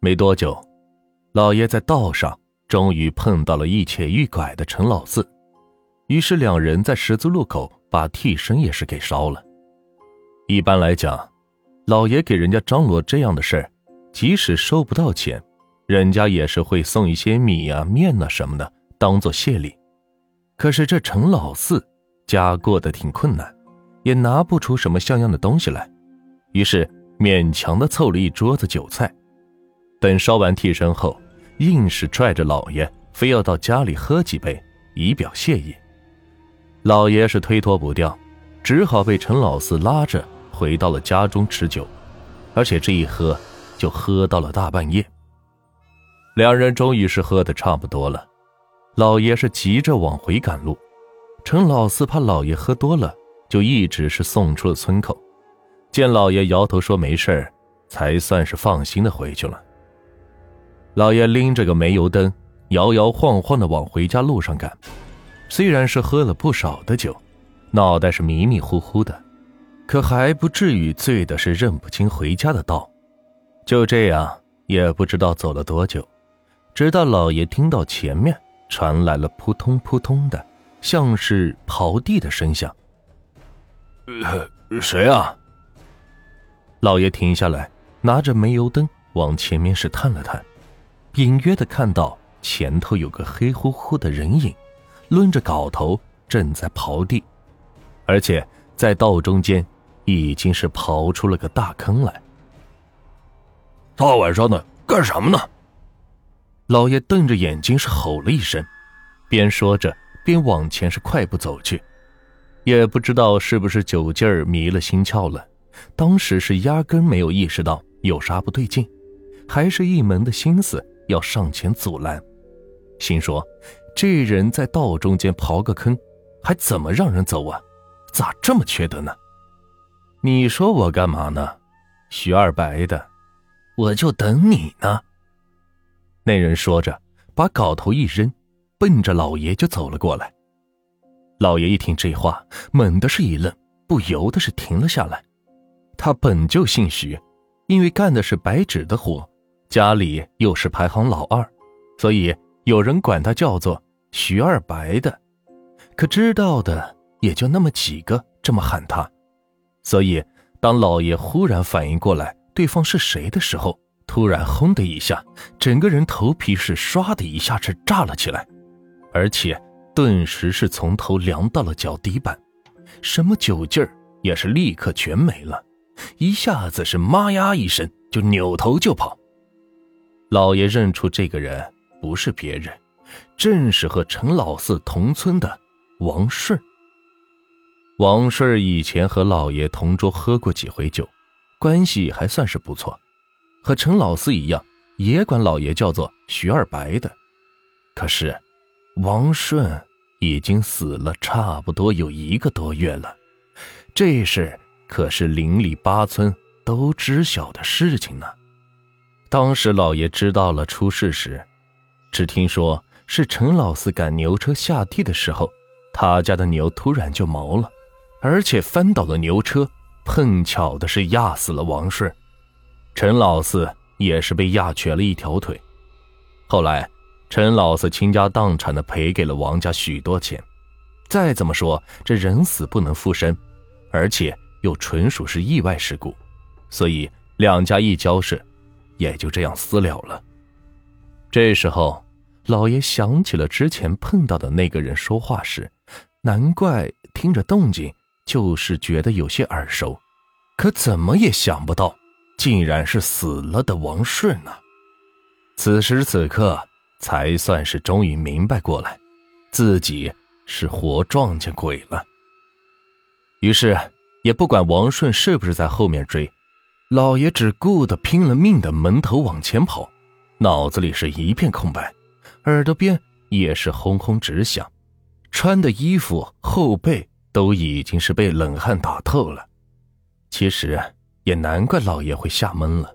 没多久，老爷在道上终于碰到了一瘸一拐的陈老四，于是两人在十字路口把替身也是给烧了。一般来讲，老爷给人家张罗这样的事儿，即使收不到钱，人家也是会送一些米啊、面啊什么的当做谢礼。可是这陈老四家过得挺困难，也拿不出什么像样的东西来，于是勉强的凑了一桌子酒菜。等烧完替身后，硬是拽着老爷非要到家里喝几杯，以表谢意。老爷是推脱不掉，只好被陈老四拉着回到了家中吃酒，而且这一喝就喝到了大半夜。两人终于是喝的差不多了，老爷是急着往回赶路，陈老四怕老爷喝多了，就一直是送出了村口。见老爷摇头说没事才算是放心的回去了。老爷拎着个煤油灯，摇摇晃晃的往回家路上赶。虽然是喝了不少的酒，脑袋是迷迷糊糊的，可还不至于醉的是认不清回家的道。就这样，也不知道走了多久，直到老爷听到前面传来了扑通扑通的，像是刨地的声响。呃，谁啊？老爷停下来，拿着煤油灯往前面是探了探。隐约的看到前头有个黑乎乎的人影，抡着镐头正在刨地，而且在道中间已经是刨出了个大坑来。大晚上的干什么呢？老爷瞪着眼睛是吼了一声，边说着边往前是快步走去。也不知道是不是酒劲儿迷了心窍了，当时是压根没有意识到有啥不对劲，还是一门的心思。要上前阻拦，心说：“这人在道中间刨个坑，还怎么让人走啊？咋这么缺德呢？”你说我干嘛呢？徐二白的，我就等你呢。那人说着，把镐头一扔，奔着老爷就走了过来。老爷一听这话，猛的是一愣，不由得是停了下来。他本就姓徐，因为干的是白纸的活。家里又是排行老二，所以有人管他叫做徐二白的，可知道的也就那么几个这么喊他。所以当老爷忽然反应过来对方是谁的时候，突然轰的一下，整个人头皮是唰的一下是炸了起来，而且顿时是从头凉到了脚底板，什么酒劲儿也是立刻全没了，一下子是妈呀一声就扭头就跑。老爷认出这个人不是别人，正是和陈老四同村的王顺。王顺以前和老爷同桌喝过几回酒，关系还算是不错，和陈老四一样，也管老爷叫做徐二白的。可是，王顺已经死了差不多有一个多月了，这事可是邻里八村都知晓的事情呢。当时老爷知道了出事时，只听说是陈老四赶牛车下地的时候，他家的牛突然就毛了，而且翻倒了牛车，碰巧的是压死了王顺。陈老四也是被压瘸了一条腿。后来，陈老四倾家荡产的赔给了王家许多钱。再怎么说，这人死不能复生，而且又纯属是意外事故，所以两家一交涉。也就这样私了了。这时候，老爷想起了之前碰到的那个人说话时，难怪听着动静就是觉得有些耳熟，可怎么也想不到，竟然是死了的王顺呢。此时此刻，才算是终于明白过来，自己是活撞见鬼了。于是，也不管王顺是不是在后面追。老爷只顾得拼了命的闷头往前跑，脑子里是一片空白，耳朵边也是轰轰直响，穿的衣服后背都已经是被冷汗打透了。其实也难怪老爷会吓懵了，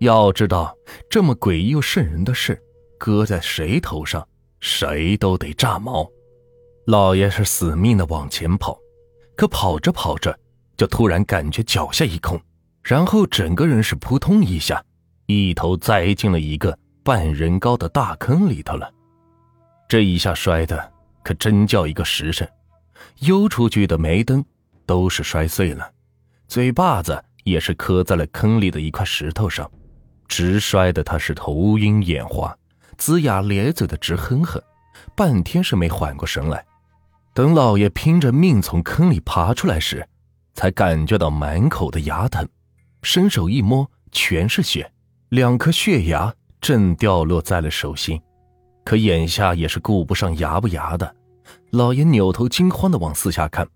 要知道这么诡异又瘆人的事，搁在谁头上，谁都得炸毛。老爷是死命的往前跑，可跑着跑着，就突然感觉脚下一空。然后整个人是扑通一下，一头栽进了一个半人高的大坑里头了。这一下摔的可真叫一个实诚，悠出去的煤灯都是摔碎了，嘴巴子也是磕在了坑里的一块石头上，直摔的他是头晕眼花，龇牙咧嘴的直哼哼，半天是没缓过神来。等老爷拼着命从坑里爬出来时，才感觉到满口的牙疼，伸手一摸，全是血，两颗血牙正掉落在了手心。可眼下也是顾不上牙不牙的，老爷扭头惊慌的往四下看，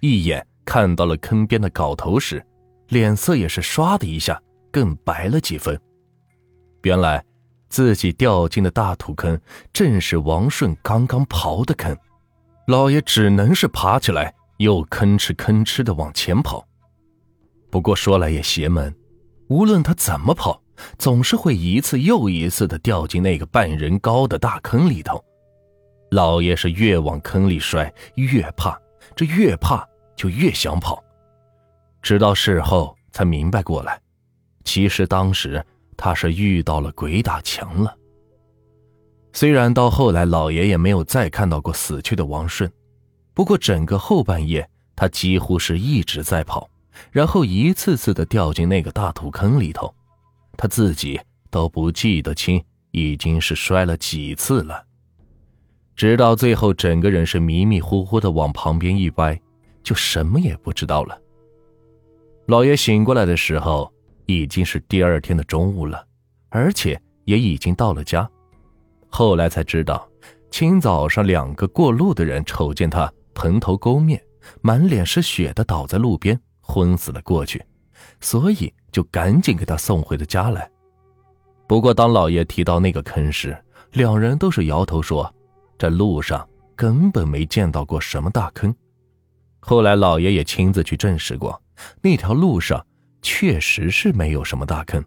一眼看到了坑边的镐头时，脸色也是唰的一下更白了几分。原来自己掉进的大土坑正是王顺刚刚刨的坑。老爷只能是爬起来，又吭哧吭哧的往前跑。不过说来也邪门，无论他怎么跑，总是会一次又一次的掉进那个半人高的大坑里头。老爷是越往坑里摔越怕，这越怕就越想跑。直到事后才明白过来，其实当时他是遇到了鬼打墙了。虽然到后来老爷也没有再看到过死去的王顺，不过整个后半夜他几乎是一直在跑，然后一次次的掉进那个大土坑里头，他自己都不记得清已经是摔了几次了。直到最后整个人是迷迷糊糊的往旁边一歪，就什么也不知道了。老爷醒过来的时候已经是第二天的中午了，而且也已经到了家。后来才知道，清早上两个过路的人瞅见他蓬头垢面、满脸是血的倒在路边，昏死了过去，所以就赶紧给他送回了家来。不过，当老爷提到那个坑时，两人都是摇头说，这路上根本没见到过什么大坑。后来，老爷也亲自去证实过，那条路上确实是没有什么大坑。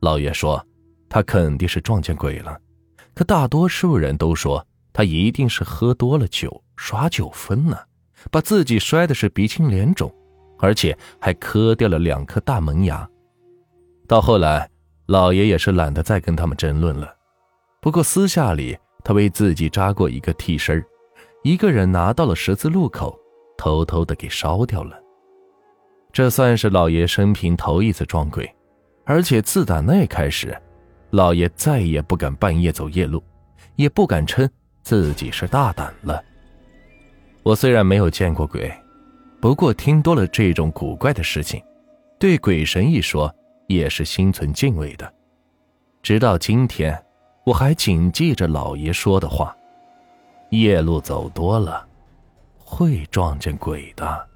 老爷说，他肯定是撞见鬼了。可大多数人都说他一定是喝多了酒耍酒疯呢，把自己摔的是鼻青脸肿，而且还磕掉了两颗大门牙。到后来，老爷也是懒得再跟他们争论了。不过私下里，他为自己扎过一个替身一个人拿到了十字路口，偷偷的给烧掉了。这算是老爷生平头一次撞鬼，而且自打那开始。老爷再也不敢半夜走夜路，也不敢称自己是大胆了。我虽然没有见过鬼，不过听多了这种古怪的事情，对鬼神一说也是心存敬畏的。直到今天，我还谨记着老爷说的话：夜路走多了，会撞见鬼的。